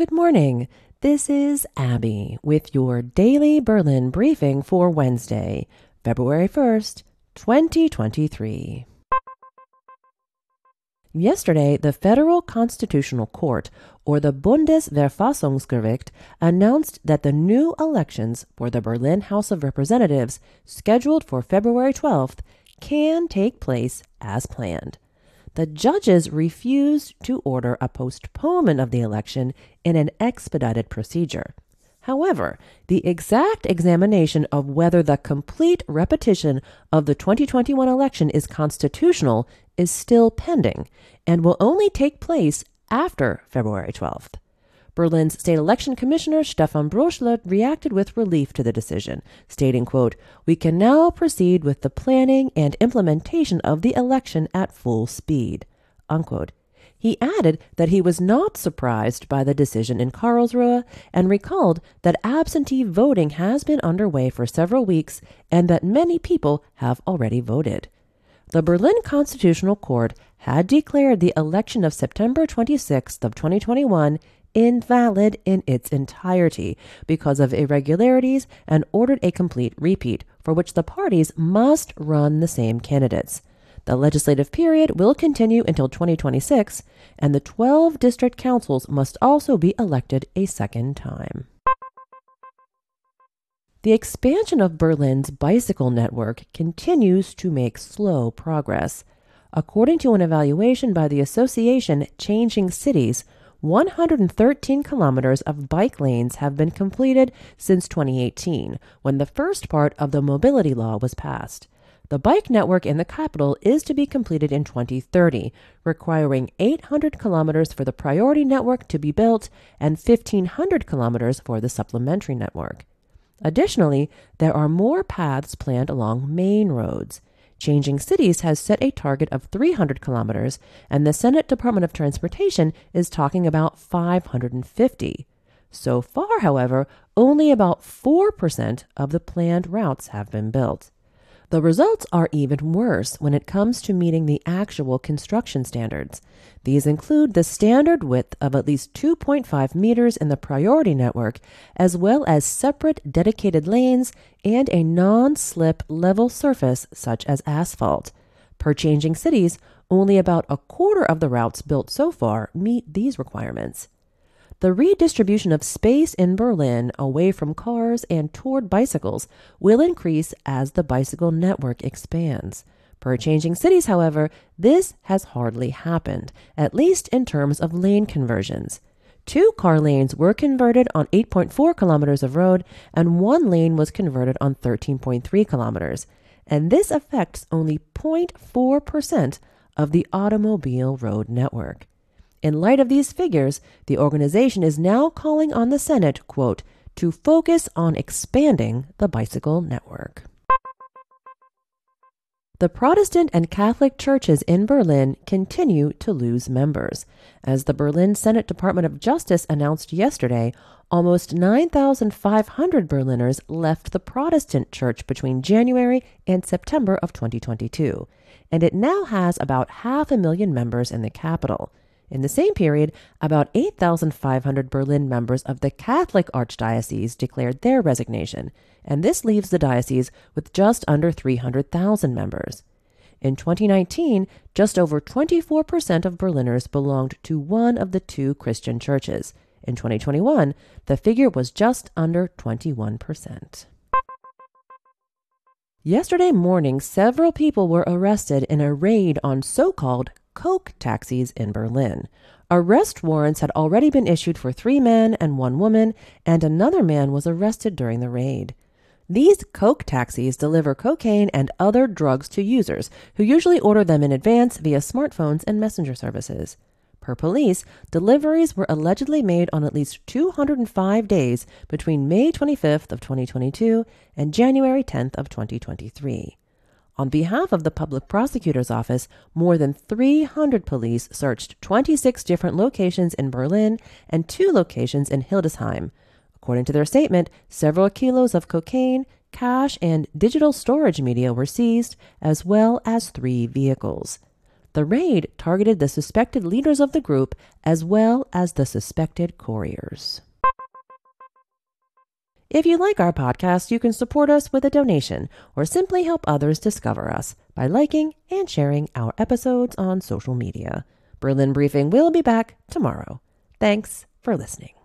Good morning. This is Abby with your daily Berlin briefing for Wednesday, February 1st, 2023. Yesterday, the Federal Constitutional Court, or the Bundesverfassungsgericht, announced that the new elections for the Berlin House of Representatives, scheduled for February 12th, can take place as planned the judges refused to order a postponement of the election in an expedited procedure. However, the exact examination of whether the complete repetition of the 2021 election is constitutional is still pending and will only take place after February 12th. Berlin's state election commissioner Stephan Bröchler reacted with relief to the decision, stating, quote, "We can now proceed with the planning and implementation of the election at full speed." Unquote. He added that he was not surprised by the decision in Karlsruhe and recalled that absentee voting has been underway for several weeks and that many people have already voted. The Berlin Constitutional Court had declared the election of September 26th of 2021 invalid in its entirety because of irregularities and ordered a complete repeat, for which the parties must run the same candidates. The legislative period will continue until 2026, and the 12 district councils must also be elected a second time. The expansion of Berlin's bicycle network continues to make slow progress. According to an evaluation by the association Changing Cities, 113 kilometers of bike lanes have been completed since 2018, when the first part of the mobility law was passed. The bike network in the capital is to be completed in 2030, requiring 800 kilometers for the priority network to be built and 1,500 kilometers for the supplementary network. Additionally, there are more paths planned along main roads. Changing Cities has set a target of 300 kilometers, and the Senate Department of Transportation is talking about 550. So far, however, only about 4% of the planned routes have been built. The results are even worse when it comes to meeting the actual construction standards. These include the standard width of at least 2.5 meters in the priority network, as well as separate dedicated lanes and a non slip level surface such as asphalt. Per changing cities, only about a quarter of the routes built so far meet these requirements. The redistribution of space in Berlin away from cars and toward bicycles will increase as the bicycle network expands. Per changing cities, however, this has hardly happened, at least in terms of lane conversions. Two car lanes were converted on 8.4 kilometers of road, and one lane was converted on 13.3 kilometers. And this affects only 0.4% of the automobile road network. In light of these figures, the organization is now calling on the Senate, quote, to focus on expanding the bicycle network. The Protestant and Catholic churches in Berlin continue to lose members. As the Berlin Senate Department of Justice announced yesterday, almost 9,500 Berliners left the Protestant church between January and September of 2022, and it now has about half a million members in the capital. In the same period, about 8,500 Berlin members of the Catholic Archdiocese declared their resignation, and this leaves the diocese with just under 300,000 members. In 2019, just over 24% of Berliners belonged to one of the two Christian churches. In 2021, the figure was just under 21%. Yesterday morning, several people were arrested in a raid on so called Coke taxis in Berlin. Arrest warrants had already been issued for three men and one woman, and another man was arrested during the raid. These Coke taxis deliver cocaine and other drugs to users who usually order them in advance via smartphones and messenger services. Per police, deliveries were allegedly made on at least 205 days between May 25th of 2022 and January 10th of 2023. On behalf of the public prosecutor's office, more than 300 police searched 26 different locations in Berlin and two locations in Hildesheim. According to their statement, several kilos of cocaine, cash, and digital storage media were seized, as well as three vehicles. The raid targeted the suspected leaders of the group as well as the suspected couriers. If you like our podcast, you can support us with a donation or simply help others discover us by liking and sharing our episodes on social media. Berlin Briefing will be back tomorrow. Thanks for listening.